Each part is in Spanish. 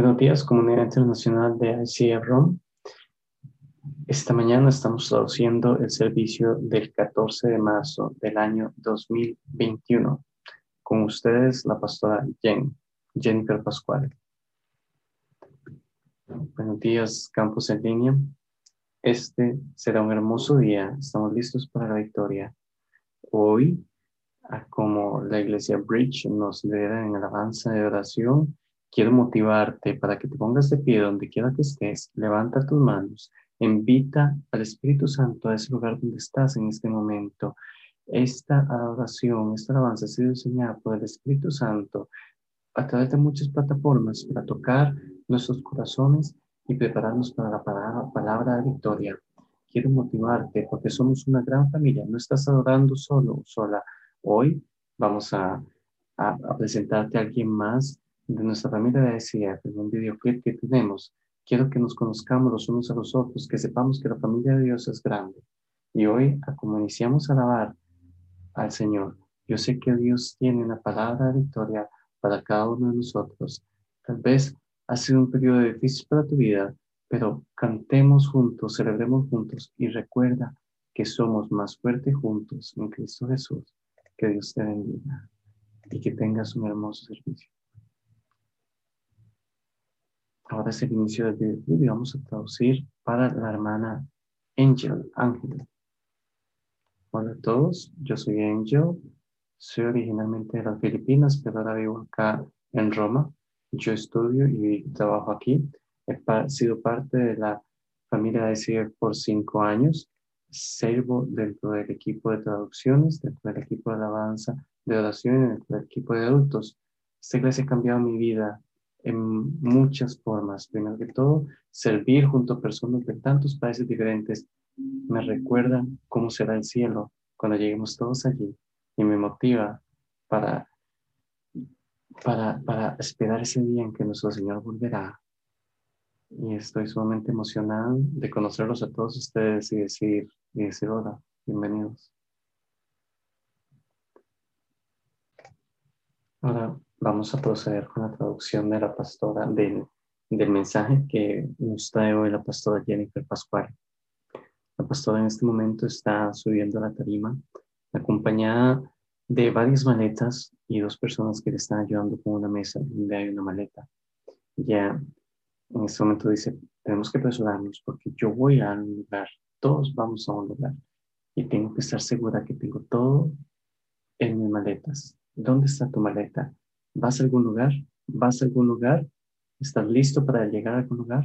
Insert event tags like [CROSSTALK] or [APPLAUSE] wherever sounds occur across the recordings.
Buenos días, comunidad internacional de ICF Rome. Esta mañana estamos traduciendo el servicio del 14 de marzo del año 2021. Con ustedes, la pastora Jen, Jennifer Pascual. Buenos días, campus en línea. Este será un hermoso día. Estamos listos para la victoria. Hoy, como la iglesia Bridge nos lidera en alabanza de oración, Quiero motivarte para que te pongas de pie donde quiera que estés, levanta tus manos, invita al Espíritu Santo a ese lugar donde estás en este momento. Esta adoración, esta alabanza ha sido diseñada por el Espíritu Santo a través de muchas plataformas para tocar nuestros corazones y prepararnos para la palabra, palabra de victoria. Quiero motivarte porque somos una gran familia, no estás adorando solo o sola. Hoy vamos a, a, a presentarte a alguien más de nuestra familia de ICF, en un videoclip que tenemos, quiero que nos conozcamos los unos a los otros, que sepamos que la familia de Dios es grande. Y hoy, como iniciamos a alabar al Señor, yo sé que Dios tiene una palabra de victoria para cada uno de nosotros. Tal vez ha sido un periodo difícil para tu vida, pero cantemos juntos, celebremos juntos y recuerda que somos más fuertes juntos en Cristo Jesús. Que Dios te bendiga y que tengas un hermoso servicio. Ahora es el inicio del video y vamos a traducir para la hermana Angel, Ángel. Hola a todos, yo soy Angel, soy originalmente de las Filipinas, pero ahora vivo acá en Roma. Yo estudio y trabajo aquí. He sido parte de la familia de CIE por cinco años. Sirvo dentro del equipo de traducciones, dentro del equipo de alabanza, de oración y dentro del equipo de adultos. Esta iglesia ha cambiado mi vida en muchas formas. Primero que todo, servir junto a personas de tantos países diferentes me recuerda cómo será el cielo cuando lleguemos todos allí y me motiva para, para, para esperar ese día en que nuestro Señor volverá. Y estoy sumamente emocionado de conocerlos a todos ustedes y decir, y decir hola, bienvenidos. Ahora, vamos a proceder con la traducción de la pastora del, del mensaje que nos trae hoy la pastora Jennifer Pascual. La pastora en este momento está subiendo a la tarima, acompañada de varias maletas y dos personas que le están ayudando con una mesa donde hay una maleta. Ya en este momento dice, tenemos que apresurarnos porque yo voy a un lugar, todos vamos a un lugar y tengo que estar segura que tengo todo en mis maletas. ¿Dónde está tu maleta? ¿Vas a algún lugar? ¿Vas a algún lugar? ¿Estás listo para llegar a algún lugar?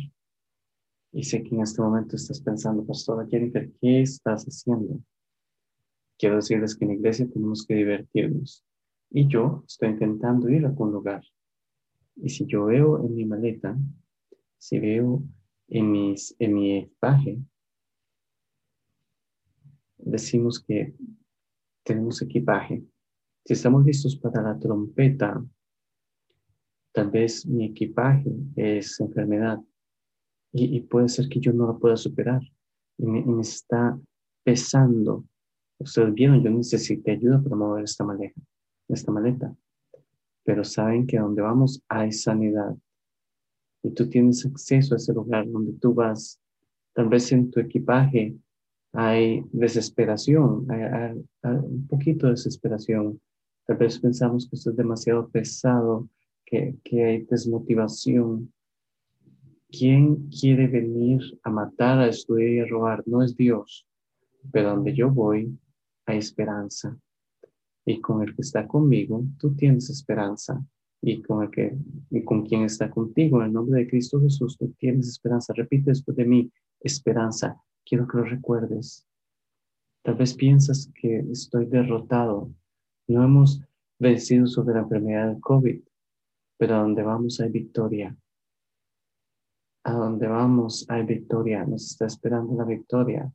Y sé que en este momento estás pensando, Pastora Jennifer, ¿qué estás haciendo? Quiero decirles que en la iglesia tenemos que divertirnos. Y yo estoy intentando ir a algún lugar. Y si yo veo en mi maleta, si veo en, mis, en mi equipaje, decimos que tenemos equipaje. Si estamos listos para la trompeta, Tal vez mi equipaje es enfermedad y, puede ser que yo no la pueda superar y me, está pesando. Ustedes vieron, yo necesito ayuda para mover esta maleta, esta maleta. Pero saben que donde vamos hay sanidad y tú tienes acceso a ese lugar donde tú vas. Tal vez en tu equipaje hay desesperación, hay, un poquito de desesperación. Tal vez pensamos que esto es demasiado pesado que, hay desmotivación. ¿Quién quiere venir a matar, a destruir y a robar? No es Dios, pero donde yo voy hay esperanza. Y con el que está conmigo, tú tienes esperanza. Y con el que, y con quien está contigo, en el nombre de Cristo Jesús, tú tienes esperanza. Repite después de mí, esperanza. Quiero que lo recuerdes. Tal vez piensas que estoy derrotado. No hemos vencido sobre la enfermedad del COVID, pero a donde vamos hay victoria. A donde vamos hay victoria, nos está esperando la victoria.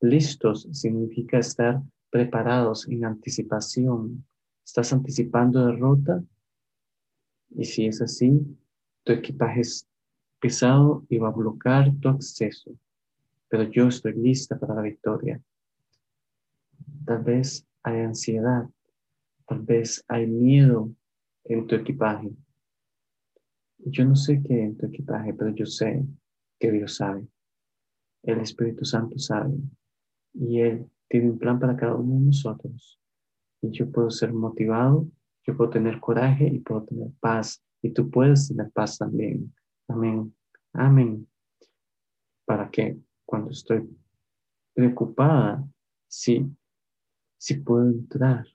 Listos significa estar preparados en anticipación. ¿Estás anticipando derrota? Y si es así, tu equipaje es pesado y va a bloquear tu acceso. Pero yo estoy lista para la victoria. Tal vez hay ansiedad, tal vez hay miedo en tu equipaje Yo no sé qué en tu equipaje, pero yo sé que Dios sabe. El Espíritu Santo sabe. Y Él tiene un plan para cada uno de nosotros. Y yo puedo ser motivado, yo puedo tener coraje y puedo tener paz. Y tú puedes tener paz también. Amén. Amén. Para que cuando estoy preocupada, sí, sí puedo entrar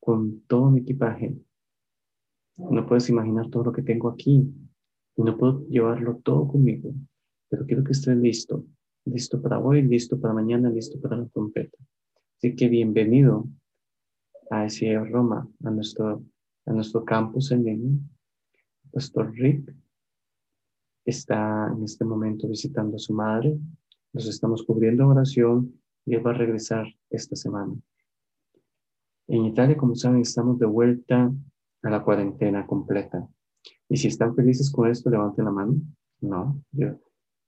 con todo mi equipaje. No puedes imaginar todo lo que tengo aquí. Y no puedo llevarlo todo conmigo. Pero quiero que estés listo. Listo para hoy, listo para mañana, listo para la trompeta. Así que bienvenido a ese Roma, a nuestro, a nuestro campus en línea. Pastor Rick está en este momento visitando a su madre. Nos estamos cubriendo oración y él va a regresar esta semana. En Italia, como saben, estamos de vuelta a la cuarentena completa. Y si están felices con esto, levanten la mano. No, yo,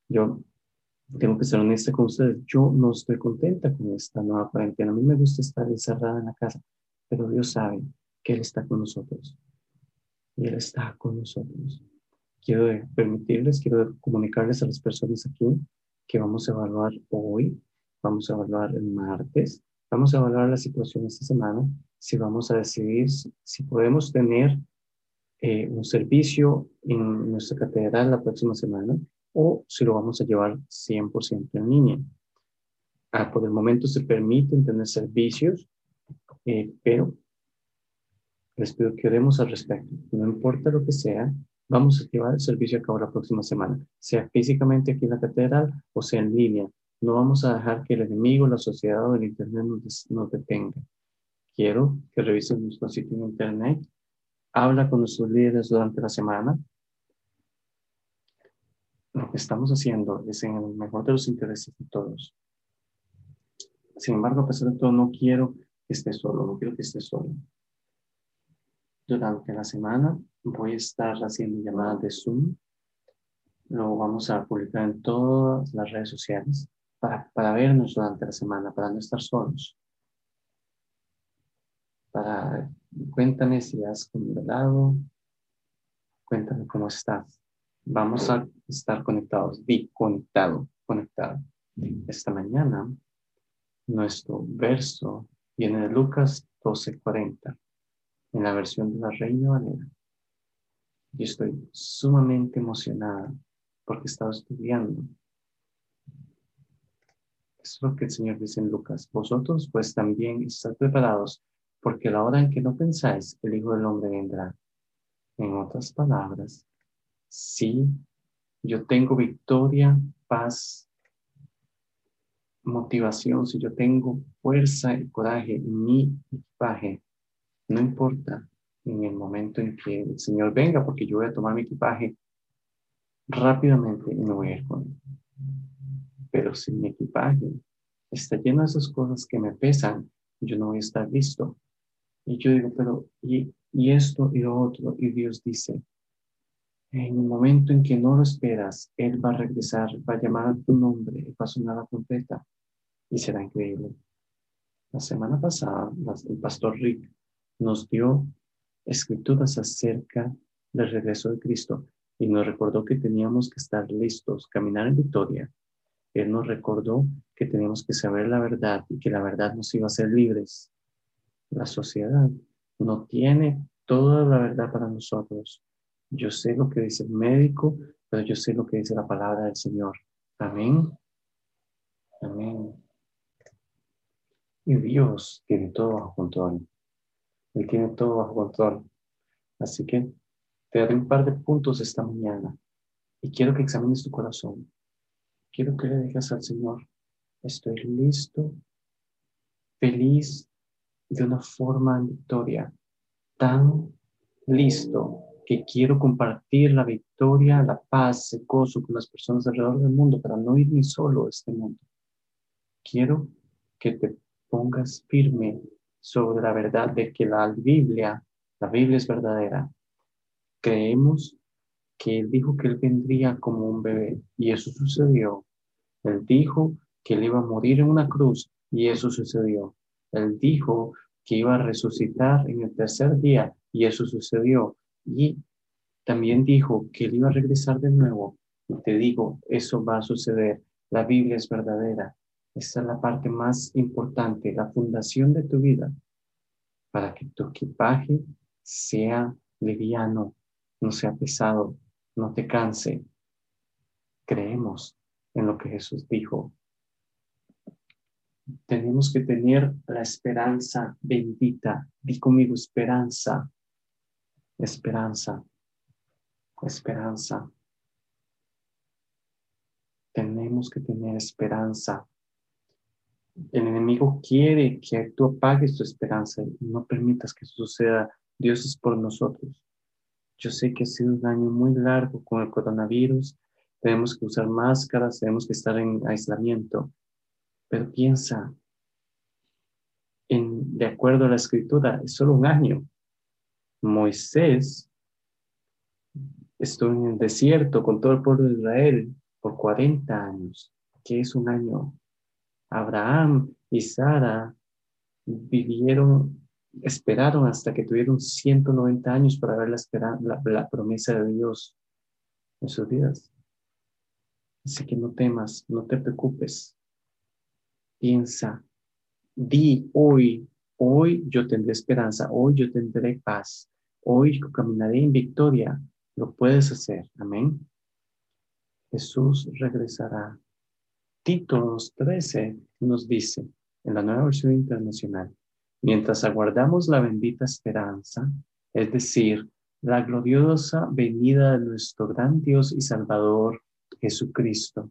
yo tengo que ser honesta con ustedes. Yo no estoy contenta con esta nueva cuarentena. A mí me gusta estar encerrada en la casa, pero Dios sabe que Él está con nosotros. Y Él está con nosotros quiero permitirles, quiero comunicarles a las personas aquí que vamos a evaluar hoy, vamos a evaluar el martes, vamos a evaluar la situación esta semana, si vamos a decidir si, podemos tener eh, un servicio en nuestra catedral la próxima semana o si lo vamos a llevar 100% en línea. Ah, por el momento se permiten tener servicios, eh, pero les pido que oremos al respecto. No importa lo que sea, Vamos a llevar el servicio a cabo la próxima semana, sea físicamente aquí en la catedral o sea en línea. No vamos a dejar que el enemigo, la sociedad o el Internet nos, detenga. Quiero que revisen nuestro sitio en Internet. Habla con nuestros líderes durante la semana. Lo que estamos haciendo es en el mejor de los intereses de todos. Sin embargo, a pesar de todo, no quiero que esté solo, no quiero que esté solo. Durante la semana voy a estar haciendo llamadas de Zoom. Lo vamos a publicar en todas las redes sociales para, para vernos durante la semana, para no estar solos. Para, cuéntame si has comido cuéntame cómo estás. Vamos a estar conectados, di conectado, conectado. Esta mañana, nuestro verso viene de Lucas 12:40 en la versión de la Reina Valera. Yo estoy sumamente emocionada porque he estado estudiando. Es lo que el Señor dice en Lucas. Vosotros pues también estad preparados porque la hora en que no pensáis, el Hijo del Hombre vendrá. En otras palabras, si yo tengo victoria, paz, motivación, si yo tengo fuerza y coraje en mi equipaje, no importa en el momento en que el Señor venga, porque yo voy a tomar mi equipaje rápidamente y me voy a ir con él. Pero si mi equipaje está lleno de esas cosas que me pesan, yo no voy a estar listo. Y yo digo, pero, y, esto y lo otro, y Dios dice, en el momento en que no lo esperas, Él va a regresar, va a llamar a tu nombre va a sonar la trompeta y será increíble. La semana pasada, el pastor Rick nos dio escrituras acerca del regreso de Cristo y nos recordó que teníamos que estar listos, caminar en victoria. Él nos recordó que teníamos que saber la verdad y que la verdad nos iba a hacer libres. La sociedad no tiene toda la verdad para nosotros. Yo sé lo que dice el médico, pero yo sé lo que dice la palabra del Señor. Amén. Amén. Y Dios tiene todo bajo control. Él tiene todo bajo control. Así que te daré un par de puntos esta mañana y quiero que examines tu corazón. Quiero que le digas al Señor, estoy listo, feliz de una forma de victoria, tan listo que quiero compartir la victoria, la paz, el gozo con las personas alrededor del mundo para no irme solo a este mundo. Quiero que te pongas firme sobre la verdad de que la Biblia, la Biblia es verdadera. Creemos que Él dijo que Él vendría como un bebé y eso sucedió. Él dijo que Él iba a morir en una cruz y eso sucedió. Él dijo que iba a resucitar en el tercer día y eso sucedió. Y También dijo que él iba a regresar de nuevo. Y te digo, eso va a suceder. La Biblia es verdadera. Esta es la parte más importante, la fundación de tu vida, para que tu equipaje sea liviano, no sea pesado, no te canse. Creemos en lo que Jesús dijo. Tenemos que tener la esperanza bendita. Di conmigo esperanza, esperanza, esperanza. Tenemos que tener esperanza. El enemigo quiere que tú apagues tu esperanza y no permitas que suceda. Dios es por nosotros. Yo sé que ha sido un año muy largo con el coronavirus. Tenemos que usar máscaras, tenemos que estar en aislamiento. Pero piensa, en, de acuerdo a la escritura, es solo un año. Moisés estuvo en el desierto con todo el pueblo de Israel por 40 años, que es un año. Abraham y Sara vivieron, esperaron hasta que tuvieron 190 años para ver la, la, promesa de Dios en sus vidas. Así que no temas, no te preocupes. Piensa, di hoy, hoy yo tendré esperanza, hoy yo tendré paz, hoy caminaré en victoria. Lo puedes hacer. Amén. Jesús regresará. Tito 13 nos dice en la nueva versión internacional, mientras aguardamos la bendita esperanza, es decir, la gloriosa venida de nuestro gran Dios y Salvador Jesucristo.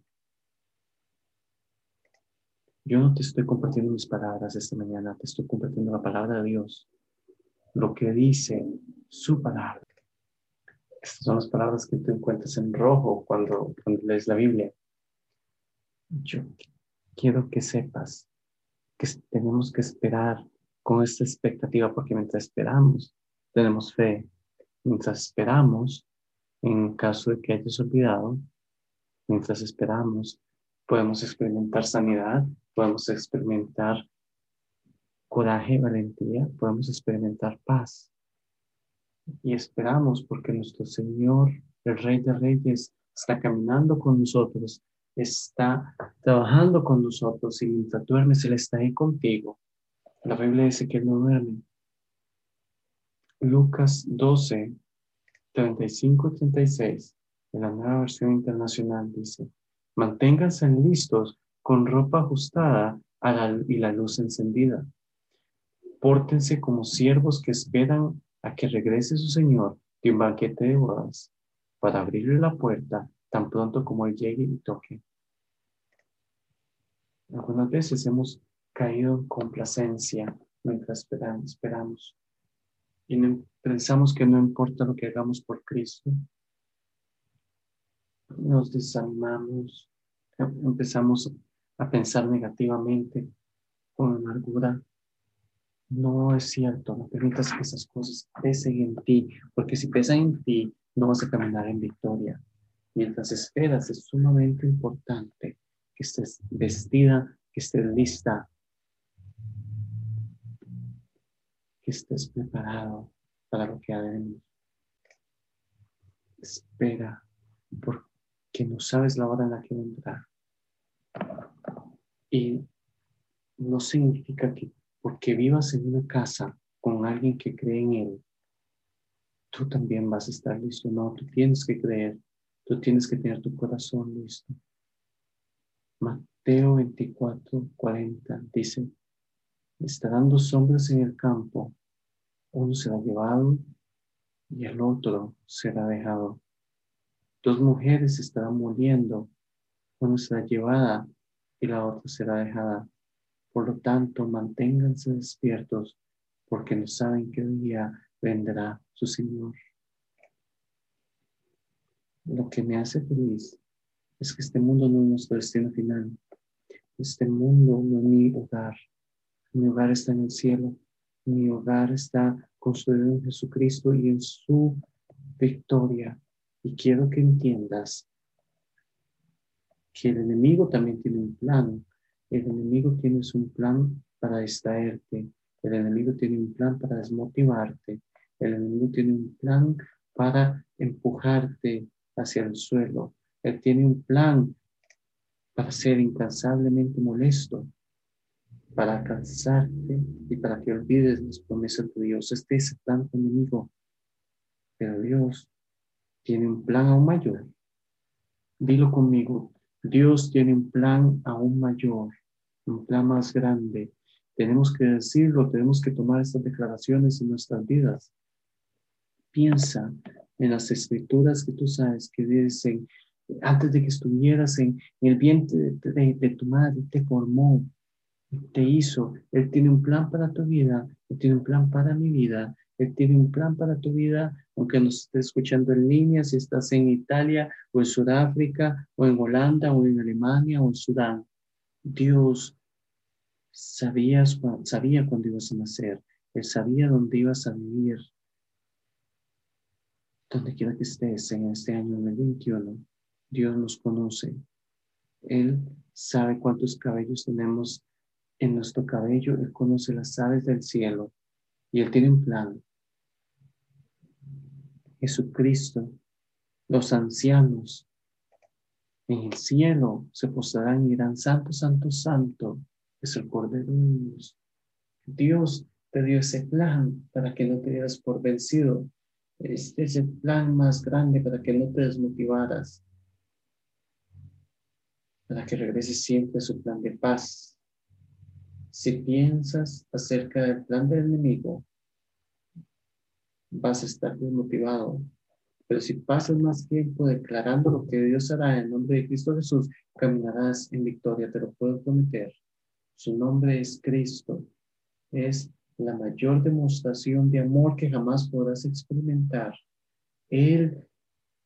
Yo no te estoy compartiendo mis palabras esta mañana, te estoy compartiendo la palabra de Dios, lo que dice su palabra. Estas son las palabras que tú encuentras en rojo cuando, lees la Biblia. Yo quiero que sepas que tenemos que esperar con esta expectativa, porque mientras esperamos, tenemos fe. Mientras esperamos, en caso de que hayas olvidado, mientras esperamos, podemos experimentar sanidad, podemos experimentar coraje, valentía, podemos experimentar paz y esperamos porque nuestro Señor, el Rey de Reyes, está caminando con nosotros, está trabajando con nosotros y mientras duermes, Él está ahí contigo. La Biblia dice que Él no duerme. Lucas 12, 35 y 36, en la nueva versión internacional, dice, manténganse listos con ropa ajustada y la luz encendida. Pórtense como siervos que esperan a que regrese su señor de un banquete de bodas para abrirle la puerta tan pronto como él llegue y toque. Algunas veces hemos caído en complacencia mientras esperamos y pensamos que no importa lo que hagamos por Cristo. Nos desanimamos, empezamos a pensar negativamente con amargura no es cierto, no permitas que esas cosas pesen en ti, porque si pesan en ti, no vas a caminar en victoria. Mientras esperas, es sumamente importante que estés vestida, que estés lista, que estés preparado para lo que ha de venir. Espera, porque no sabes la hora en la que vendrá. Y no significa que porque vivas en una casa con alguien que cree en Él, tú también vas a estar listo. No, tú tienes que creer, tú tienes que tener tu corazón listo. Mateo 24, 40 dice, estarán dos hombres en el campo, uno será llevado y el otro será dejado. Dos mujeres estarán muriendo, una será llevada y la otra será dejada. Por lo tanto, manténganse despiertos porque no saben qué día vendrá su Señor. Lo que me hace feliz es que este mundo no es nuestro destino final. Este mundo no es mi hogar. Mi hogar está en el cielo. Mi hogar está construido en Jesucristo y en su victoria. Y quiero que entiendas que el enemigo también tiene un plan el enemigo tiene un plan para distraerte. El enemigo tiene un plan para desmotivarte. El enemigo tiene un plan para empujarte hacia el suelo. Él tiene un plan para ser incansablemente molesto, para cansarte y para que olvides las promesas de Dios. Este es el plan enemigo. Pero Dios tiene un plan aún mayor. Dilo conmigo. Dios tiene un plan aún mayor, un plan más grande. Tenemos que decirlo, tenemos que tomar estas declaraciones en nuestras vidas. Piensa en las escrituras que tú sabes que dicen, antes de que estuvieras en, el vientre de, tu madre, te formó, te hizo. Él tiene un plan para tu vida, Él tiene un plan para mi vida, Él tiene un plan para tu vida, aunque nos estés escuchando en línea, si estás en Italia o en Sudáfrica o en Holanda o en Alemania o en Sudán. Dios sabías, sabía cuándo ibas a nacer, Él sabía dónde ibas a vivir. Donde quiera que estés en este año 2021, Dios nos conoce. Él sabe cuántos cabellos tenemos en nuestro cabello. Él conoce las aves del cielo y Él tiene un plan. Jesucristo, los ancianos en el cielo se postrarán y dirán, Santo, Santo, Santo es el Cordero de Dios. Dios te dio ese plan para que no te dieras por vencido. Es el plan más grande para que no te desmotivaras para que regreses siempre a su plan de paz. Si piensas acerca del plan del enemigo, vas a estar desmotivado. Pero si pasas más tiempo declarando lo que Dios hará en nombre de Cristo Jesús, caminarás en victoria, te lo puedo prometer. Su nombre es Cristo. Es la mayor demostración de amor que jamás podrás experimentar. Él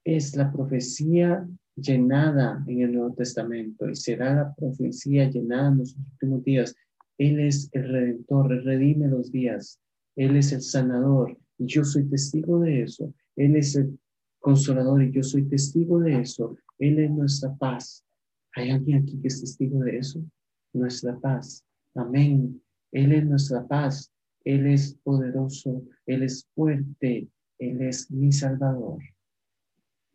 es la profecía llenada en el Nuevo Testamento y será la profecía llenada en los últimos días. Él es el redentor, redime los días. Él es el sanador yo soy testigo de eso. Él es el consolador y yo soy testigo de eso. Él es nuestra paz. ¿Hay alguien aquí que es testigo de eso? Nuestra paz. Amén. Él es nuestra paz. Él es poderoso. Él es fuerte. Él es mi salvador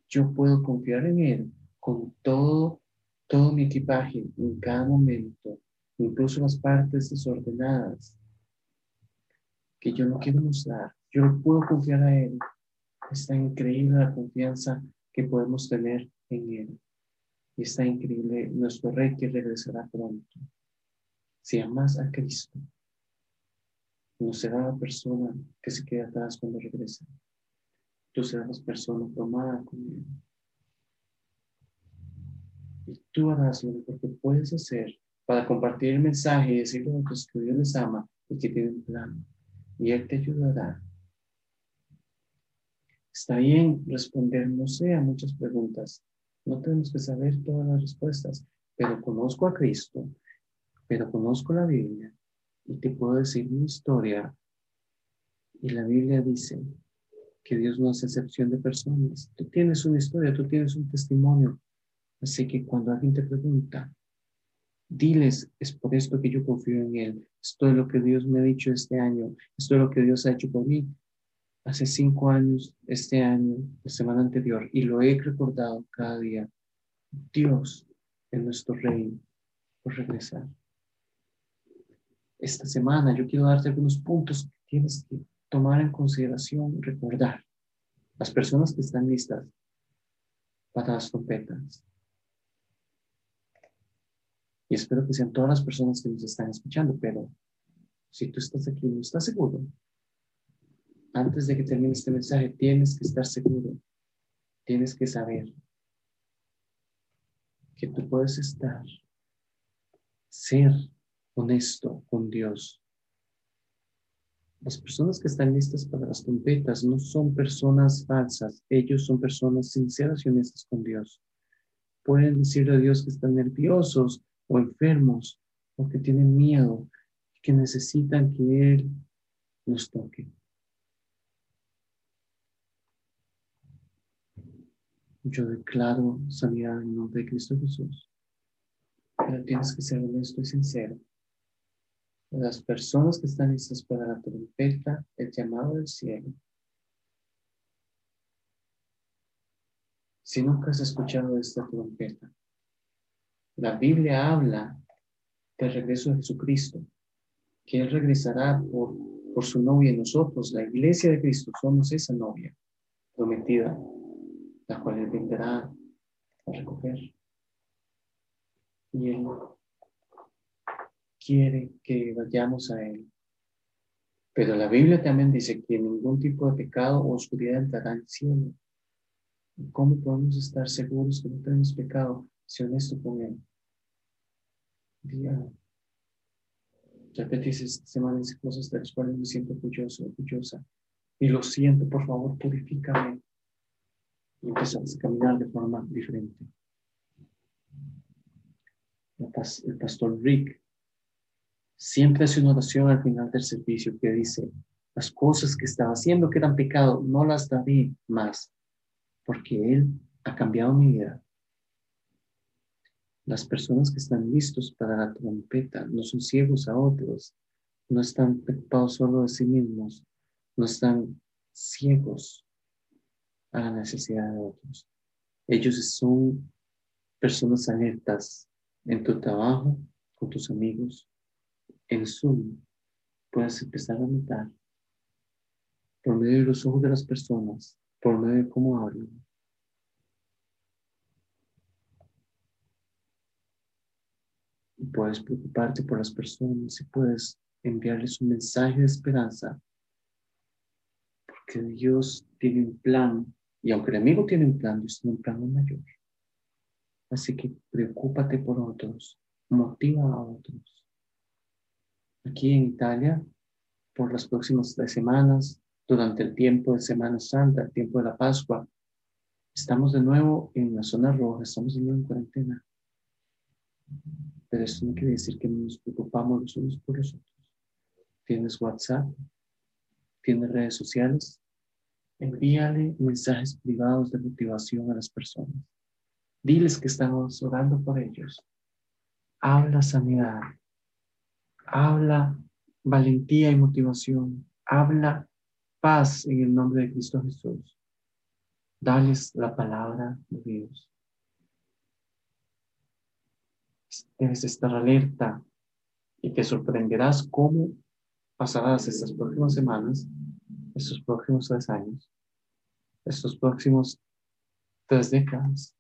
yo puedo confiar en Él con todo, todo mi equipaje en cada momento, incluso las partes desordenadas que yo no quiero mostrar. Yo puedo confiar a Él. Está increíble la confianza que podemos tener en Él. Y está increíble nuestro Rey que regresará pronto. Si amas a Cristo, no será la persona que se queda atrás cuando regrese tú serás persona tomada con Él. Y tú harás lo mejor que puedes hacer para compartir el mensaje y decirle a otros que Dios les ama y que tiene un plan. Y Él te ayudará. Está bien responder, no sé, a muchas preguntas. No tenemos que saber todas las respuestas, pero conozco a Cristo, pero conozco la Biblia y te puedo decir mi historia. Y la Biblia dice que Dios no hace excepción de personas. Tú tienes una historia, tú tienes un testimonio. Así que cuando alguien te pregunta, diles, es por esto que yo confío en Él. Esto es lo que Dios me ha dicho este año. Esto es lo que Dios ha hecho por mí hace cinco años, este año, la semana anterior, y lo he recordado cada día. Dios es nuestro Rey por regresar. Esta semana yo quiero darte algunos puntos que tienes que tomar en consideración, recordar las personas que están listas para las trompetas. Y espero que sean todas las personas que nos están escuchando, pero si tú estás aquí no estás seguro, antes de que termine este mensaje, tienes que estar seguro, tienes que saber que tú puedes estar, ser honesto con Dios las personas que están listas para las trompetas no son personas falsas, ellos son personas sinceras y honestas con Dios. Pueden decirle a Dios que están nerviosos o enfermos o que tienen miedo, que necesitan que Él los toque. Yo declaro sanidad en nombre de Cristo Jesús. Pero tienes que ser honesto y sincero las personas que están listas para la trompeta, el llamado del cielo. Si nunca has escuchado esta trompeta, la Biblia habla del regreso de Jesucristo, que Él regresará por, por su novia. Nosotros, la iglesia de Cristo, somos esa novia prometida, la cual Él vendrá a recoger. Y Él quiere que vayamos a Él. Pero la Biblia también dice que ningún tipo de pecado o oscuridad entrará al cielo. ¿Cómo podemos estar seguros que no tenemos pecado si honesto con Él? Día. Repetí esta semana cosas de las cuales me siento orgulloso, orgullosa. Y lo siento, por favor, purifícame. Y empezamos a caminar de forma diferente. El pastor Rick siempre hace una oración al final del servicio que dice, las cosas que estaba haciendo que eran pecado, no las daré más porque Él ha cambiado mi vida. Las personas que están listos para la trompeta no son ciegos a otros, no están preocupados solo de sí mismos, no están ciegos a la necesidad de otros. Ellos son personas alertas en tu trabajo, con tus amigos, en Zoom. Puedes empezar a notar por medio de los ojos de las personas por medio de cómo hablan. Y puedes preocuparte por las personas y puedes enviarles un mensaje de esperanza. Porque Dios tiene un plan, y aunque el amigo tiene un plan, Dios tiene un plan mayor. Así que preocúpate por otros, motiva a otros. Aquí en Italia, por las próximas tres semanas, durante el tiempo de Semana Santa, el tiempo de la Pascua. Estamos de nuevo en la zona roja, estamos de nuevo en cuarentena. Pero eso no quiere decir que no nos preocupamos los unos por los otros. ¿Tienes WhatsApp? ¿Tienes redes sociales? Envíale mensajes privados de motivación a las personas. Diles que estamos orando por ellos. Habla sanidad. Habla valentía y motivación. Habla paz en el nombre de Cristo Jesús. Dales la palabra de Dios. Debes estar alerta y te sorprenderás cómo pasarás estas próximas semanas, estos próximos tres años, estos próximos tres décadas.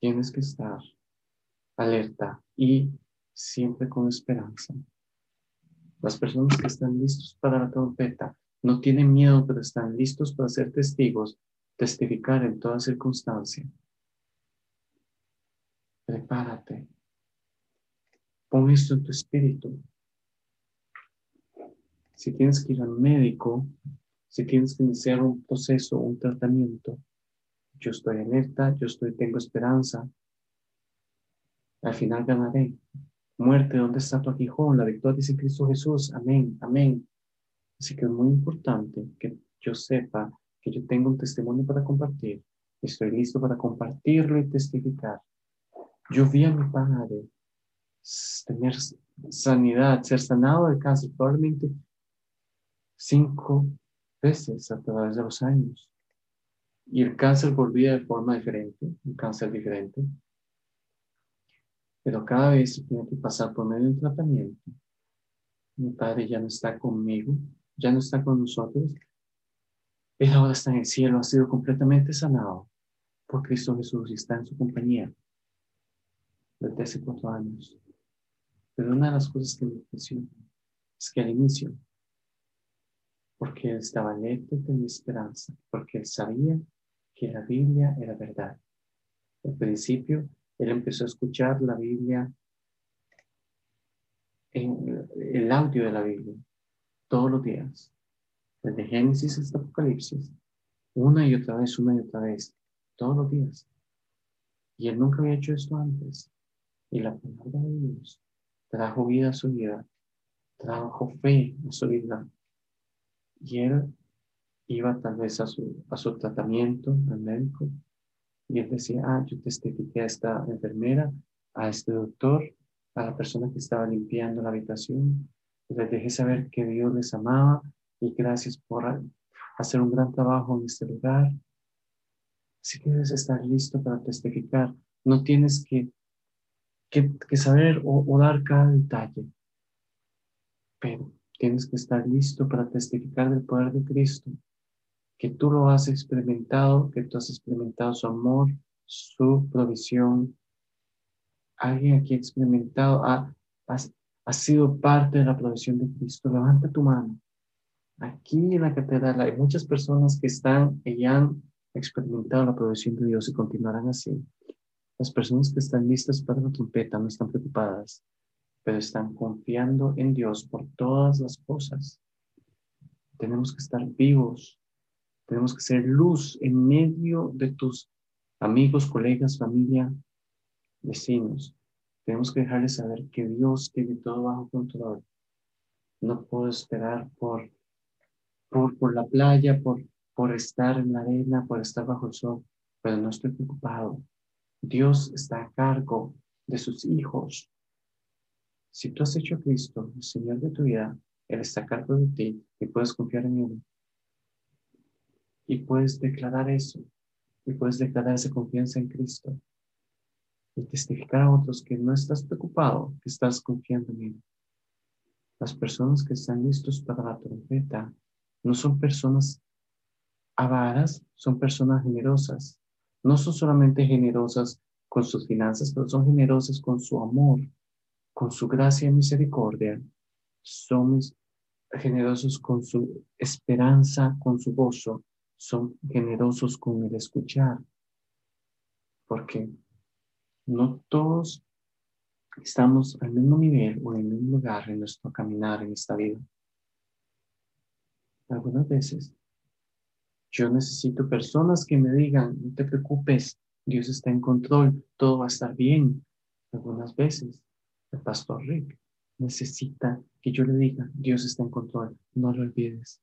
Tienes que estar alerta y siempre con esperanza. Las personas que están listos para la trompeta no tienen miedo, pero están listos para ser testigos, testificar en toda circunstancia. Prepárate. Pon esto en tu espíritu. Si tienes que ir al médico, si tienes que iniciar un proceso, un tratamiento, yo estoy alerta, yo estoy, tengo esperanza. Al final ganaré. Muerte, ¿dónde está tu aguijón? La victoria dice Cristo Jesús. Amén, amén. Así que es muy importante que yo sepa que yo tengo un testimonio para compartir. Estoy listo para compartirlo y testificar. Yo vi a mi padre tener sanidad, ser sanado de cáncer, probablemente cinco veces a través de los años. Y el cáncer volvía de forma diferente, un cáncer diferente. Pero cada vez tiene que pasar por medio de un tratamiento. Mi padre ya no está conmigo, ya no está con nosotros. Él ahora está en el cielo, ha sido completamente sanado por Cristo Jesús y está en su compañía desde hace cuatro años. Pero una de las cosas que me impresiona es que al inicio, porque él estaba alerta y tenía esperanza, porque él sabía que la Biblia era verdad. Al principio él empezó a escuchar la Biblia, en el audio de la Biblia, todos los días, desde Génesis hasta Apocalipsis, una y otra vez, una y otra vez, todos los días. Y él nunca había hecho esto antes. Y la palabra de Dios trajo vida a su vida, trajo fe a su vida. Y él iba tal vez a su, a su tratamiento al médico y él decía, ah, yo testifiqué a esta enfermera, a este doctor, a la persona que estaba limpiando la habitación. les dejé saber que Dios les amaba y gracias por hacer un gran trabajo en este lugar. Así que debes estar listo para testificar. No tienes que, que, saber o, o dar cada detalle, pero tienes que estar listo para testificar del poder de Cristo, que tú lo has experimentado, que tú has experimentado su amor, su provisión. Alguien aquí ha experimentado, ha, ha, sido parte de la provisión de Cristo. Levanta tu mano. Aquí en la catedral hay muchas personas que están y han experimentado la provisión de Dios y continuarán así. Las personas que están listas para la trompeta no están preocupadas pero están confiando en Dios por todas las cosas. Tenemos que estar vivos, tenemos que ser luz en medio de tus amigos, colegas, familia, vecinos. Tenemos que dejarles saber que Dios tiene todo bajo control. No puedo esperar por, por, por la playa, por, por estar en la arena, por estar bajo el sol, pero no estoy preocupado. Dios está a cargo de sus hijos. Si tú has hecho a Cristo el Señor de tu vida, Él está a cargo de ti y puedes confiar en Él. Y puedes declarar eso. Y puedes declarar esa confianza en Cristo. Y testificar a otros que no estás preocupado, que estás confiando en Él. Las personas que están listos para la trompeta no son personas avaras, son personas generosas. No son solamente generosas con sus finanzas, pero son generosas con su amor, con su gracia y misericordia, somos generosos con su esperanza, con su gozo, son generosos con el escuchar, porque no todos estamos al mismo nivel o en el mismo lugar en nuestro caminar en esta vida. Algunas veces yo necesito personas que me digan, no te preocupes, Dios está en control, todo va a estar bien. Algunas veces el pastor Rick necesita que yo le diga, Dios está en control, no lo olvides.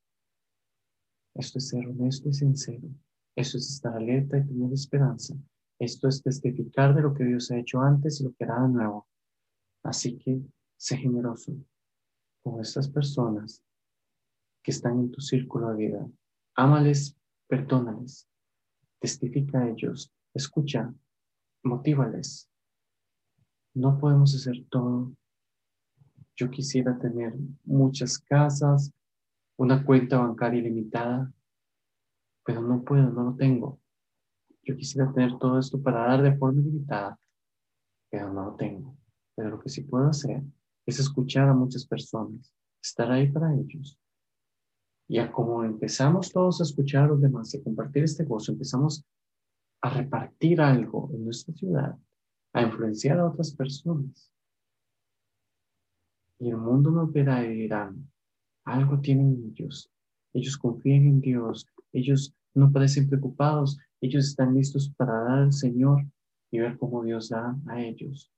Esto es ser honesto y sincero. Esto es estar alerta y tener esperanza. Esto es testificar de lo que Dios ha hecho antes y lo que hará de nuevo. Así que sé generoso con estas personas que están en tu círculo de vida. Ámales, perdónales, testifica a ellos, escucha, motívales, no podemos hacer todo. Yo quisiera tener muchas casas, una cuenta bancaria ilimitada, pero no puedo, no lo tengo. Yo quisiera tener todo esto para dar de forma ilimitada, pero no lo tengo. Pero lo que sí puedo hacer es escuchar a muchas personas, estar ahí para ellos. Y a como empezamos todos a escuchar a los demás y a compartir este gozo, empezamos a repartir algo en nuestra ciudad, a influenciar a otras personas. Y el mundo nos verá y dirán, algo tienen ellos. Ellos confían en Dios. Ellos no parecen preocupados. Ellos están listos para dar al Señor y ver cómo Dios da a ellos.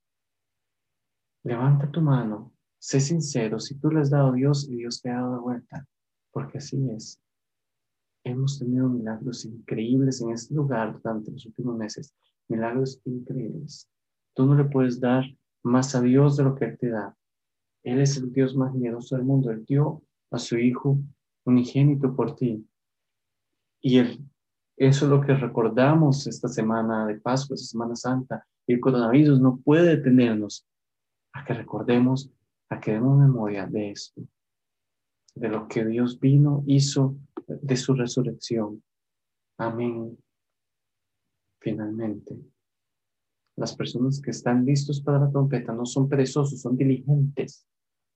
Levanta tu mano. Sé sincero. Si tú le has dado a Dios y Dios te ha dado de vuelta. Porque así es. Hemos tenido milagros increíbles en este lugar durante los últimos meses. Milagros increíbles. Tú no le puedes dar más a Dios de lo que Él te da. Él es el Dios más generoso del mundo. Él dio a su Hijo unigénito por ti. Y él, eso es lo que recordamos esta semana de Pascua, esta Semana Santa. Y el coronavirus no puede detenernos a que recordemos, a que demos memoria de esto, de lo que Dios vino, hizo, de su resurrección. Amén. Finalmente. Las personas que están listos para la trompeta no son perezosos, son diligentes.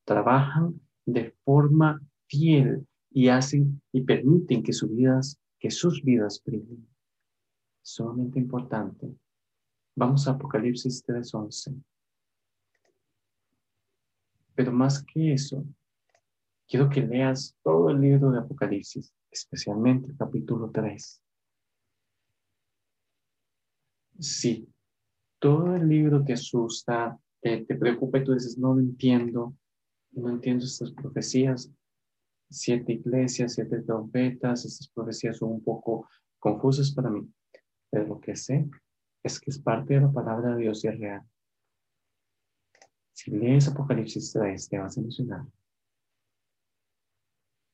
Trabajan de forma fiel y hacen y permiten que sus vidas, que sus vidas brillen. Sumamente importante. Vamos a Apocalipsis 3:11. Pero más que eso, quiero que leas todo el libro de Apocalipsis, especialmente el capítulo 3. Sí todo el libro te asusta, te, te preocupa y tú dices, no lo entiendo, no entiendo estas profecías, siete iglesias, siete trompetas, estas profecías son un poco confusas para mí, pero lo que sé es que es parte de la palabra de Dios y es real. Si lees Apocalipsis 3, te vas a emocionar.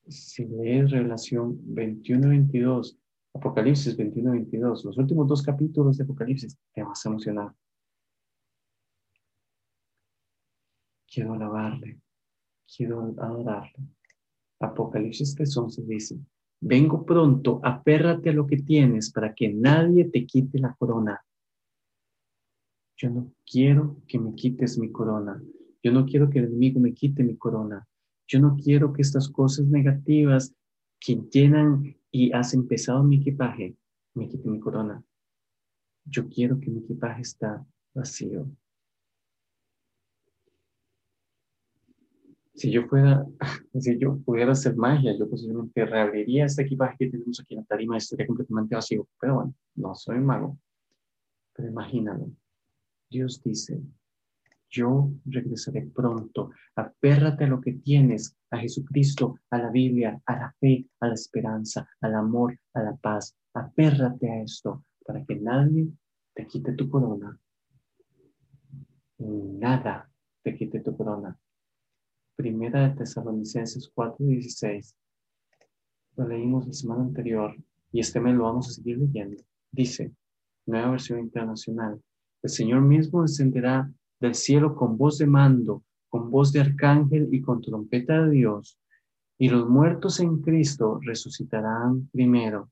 si lees Revelación 21-22, Apocalipsis 21-22, los últimos dos capítulos de Apocalipsis, te vas a emocionar. Quiero alabarle, quiero adorarle. Apocalipsis 3.11 dice, vengo pronto, apérrate a lo que tienes para que nadie te quite la corona. Yo no quiero que me quites mi corona. Yo no quiero que el enemigo me quite mi corona. Yo no quiero que estas cosas negativas que llenan y hacen pesado mi equipaje me quiten mi corona. Yo quiero que mi equipaje está vacío. Si yo fuera, [LAUGHS] si yo pudiera hacer magia, yo posiblemente reabriría este equipaje que tenemos aquí en la tarima, estaría completamente vacío. Pero bueno, no soy mago. Pero imagínalo. Dios dice, yo regresaré pronto. Apérrate a lo que tienes, a Jesucristo, a la Biblia, a la fe, a la esperanza, al amor, a la paz. Apérrate a esto para que nadie te quite tu corona. Nada te quite tu corona. Primera de Tesalonicenses 4:16. Lo leímos la semana anterior y este mes lo vamos a seguir leyendo. Dice, nueva versión internacional. El Señor mismo descenderá del cielo con voz de mando, con voz de arcángel y con trompeta de Dios, y los muertos en Cristo resucitarán primero.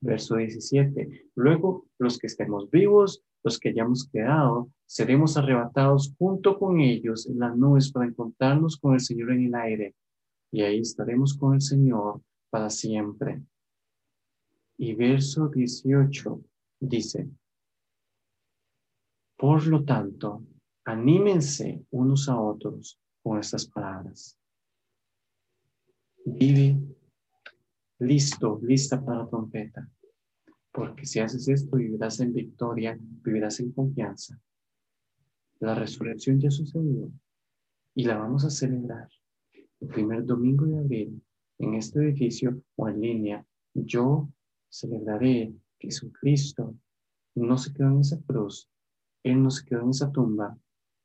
Verso 17. Luego los que estemos vivos, los que hayamos quedado, seremos arrebatados junto con ellos en las nubes para encontrarnos con el Señor en el aire, y ahí estaremos con el Señor para siempre. Y verso 18 dice, por lo tanto, Anímense unos a otros con estas palabras. Vive listo, lista para la trompeta. Porque si haces esto, vivirás en victoria, vivirás en confianza. La resurrección ya sucedió y la vamos a celebrar el primer domingo de abril en este edificio o en línea. Yo celebraré que Jesucristo no se quedó en esa cruz, Él no se quedó en esa tumba,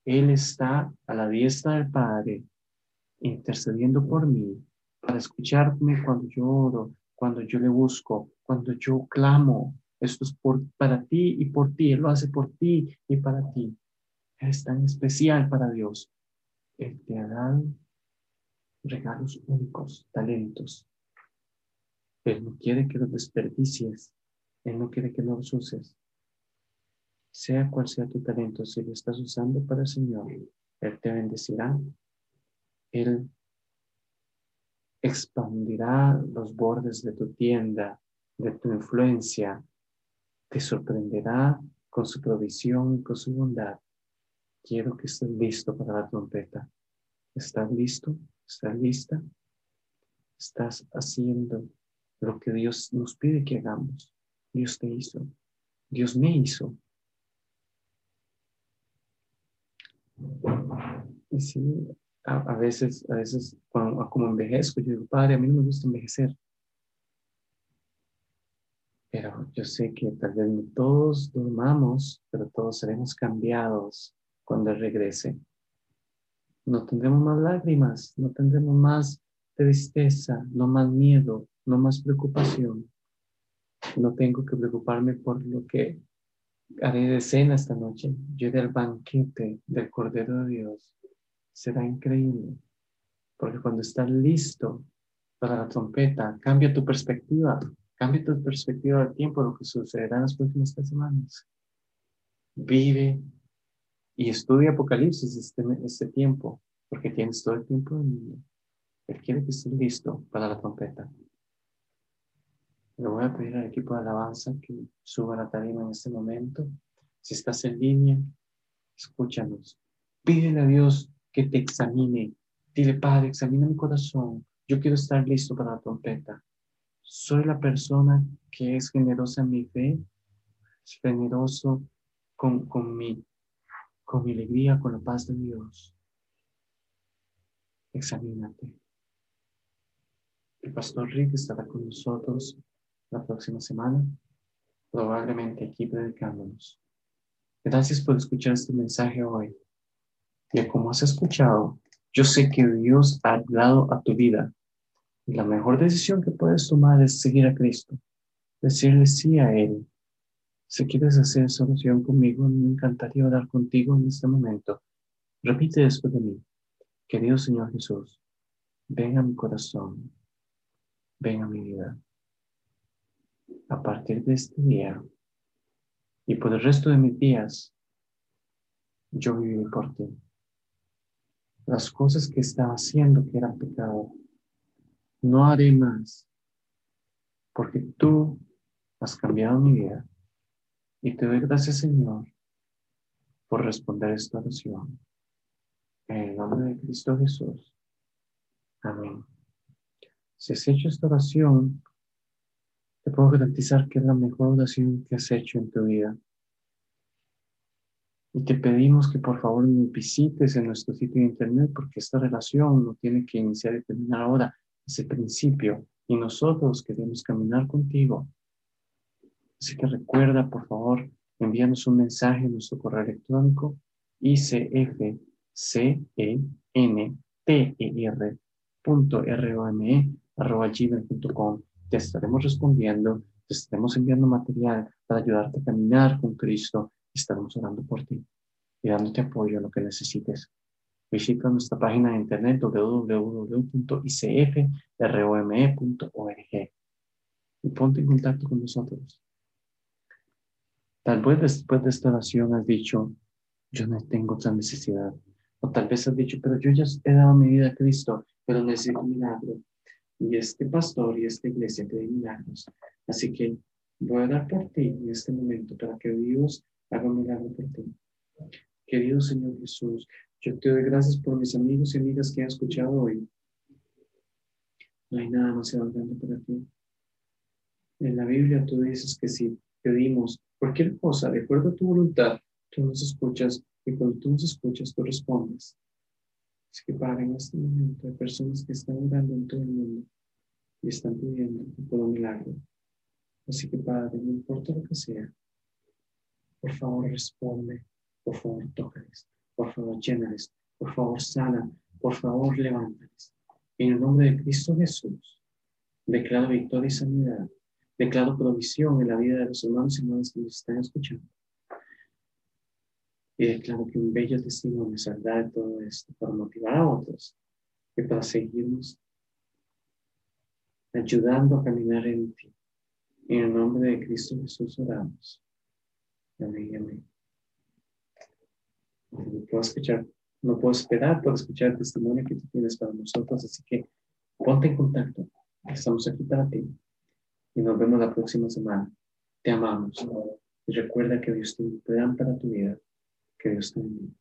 él está a la diestra del Padre, intercediendo por mí, para escucharme cuando yo oro, cuando yo le busco, cuando yo clamo. Esto es para ti y por ti. Él lo hace por ti y para ti. Es tan especial para Dios. Él te ha regalos únicos, talentos. Él no quiere que los desperdicies. Él no quiere que los uses sea cual sea tu talento, si lo estás usando para el Señor, Él te bendecirá. Él expandirá los bordes de tu tienda, de tu influencia. Te sorprenderá con su provisión con su bondad. Quiero que estés listo para la trompeta. ¿Estás listo? ¿Estás lista? ¿Estás haciendo lo que Dios nos pide que hagamos? Dios te hizo. Dios me hizo sí, a, veces, a veces como envejezco, yo digo, padre, a mí no me gusta envejecer. Pero yo sé que tal vez no todos dormamos, pero todos seremos cambiados cuando Él regrese. No tendremos más lágrimas, no tendremos más tristeza, no más miedo, no más preocupación. No tengo que preocuparme por lo que haré de cena esta noche. Yo del banquete del Cordero de Dios. Será increíble. Porque cuando estás listo para la trompeta, cambia tu perspectiva. Cambia tu perspectiva del tiempo, lo que sucederá en las próximas tres semanas. Vive y estudia Apocalipsis este, este tiempo, porque tienes todo el tiempo del mundo. Él quiere que estés listo para la trompeta. Le voy a pedir al equipo de alabanza que suba la tarima en este momento. Si estás en línea, escúchanos. Pídele a Dios que te examine. Dile, Padre, examina mi corazón. Yo quiero estar listo para la trompeta. Soy la persona que es generosa en mi fe, generoso con, con, mi, con mi alegría, con la paz de Dios. Examínate. El pastor Rick estará con nosotros la próxima semana, probablemente aquí predicándonos. Gracias por escuchar este mensaje hoy. Y como has escuchado, yo sé que Dios ha hablado a tu vida. La mejor decisión que puedes tomar es seguir a Cristo, decirle sí a Él. Si quieres hacer solución conmigo, me encantaría hablar contigo en este momento. Repite después de mí. Querido Señor Jesús, ven a mi corazón, ven a mi vida. A partir de este día y por el resto de mis días, yo viví por ti. Las cosas que estaba haciendo que eran pecado, no haré más, porque tú has cambiado mi vida. Y te doy gracias, Señor, por responder esta oración. En el nombre de Cristo Jesús. Amén. Si has hecho esta oración, te puedo garantizar que es la mejor oración que has hecho en tu vida. Y te pedimos que por favor visites en nuestro sitio de internet porque esta relación no tiene que iniciar y terminar ahora, es el principio. Y nosotros queremos caminar contigo. Así que recuerda, por favor, envíanos un mensaje en nuestro correo electrónico icfcentr gmail.com. Te estaremos respondiendo, te estaremos enviando material para ayudarte a caminar con Cristo estaremos orando por ti y dándote apoyo en lo que necesites. Visita nuestra página de internet www.icfrome.org y ponte en contacto con nosotros. Tal vez después de esta oración has dicho, yo no tengo otra necesidad. O tal vez has dicho, pero yo ya he dado mi vida a Cristo, pero necesito un milagro. Y este pastor y esta iglesia te den milagros. Así que voy a dar por ti en este momento para que Dios haga un milagro por ti. Querido Señor Jesús, yo te doy gracias por mis amigos y amigas que han escuchado hoy. No hay nada más grande para ti. En la Biblia tú dices que si pedimos cualquier cosa de acuerdo a tu voluntad, tú nos escuchas y cuando tú nos escuchas, tú respondes. Así que para en este momento hay personas que están orando en todo el mundo y están pidiendo un milagro. Así que Padre, no importa lo que sea, por favor, responde. Por favor, tócales. Por favor, llénales. Por favor, sana. Por favor, levántales. En el nombre de Cristo Jesús, declaro victoria y sanidad. Declaro provisión en la vida de los hermanos y hermanas que nos están escuchando. Y declaro que un bello testimonio saldrá de todo esto para motivar a otros y para seguirnos ayudando a caminar en ti. En el nombre de Cristo Jesús oramos. Amén, No no puedo esperar por escuchar el testimonio que tú tienes para nosotros, así que ponte en contacto. Estamos aquí para ti. Y nos vemos la próxima semana. Te amamos. Y recuerda que Dios tiene un plan para tu vida. Que Dios te bendiga.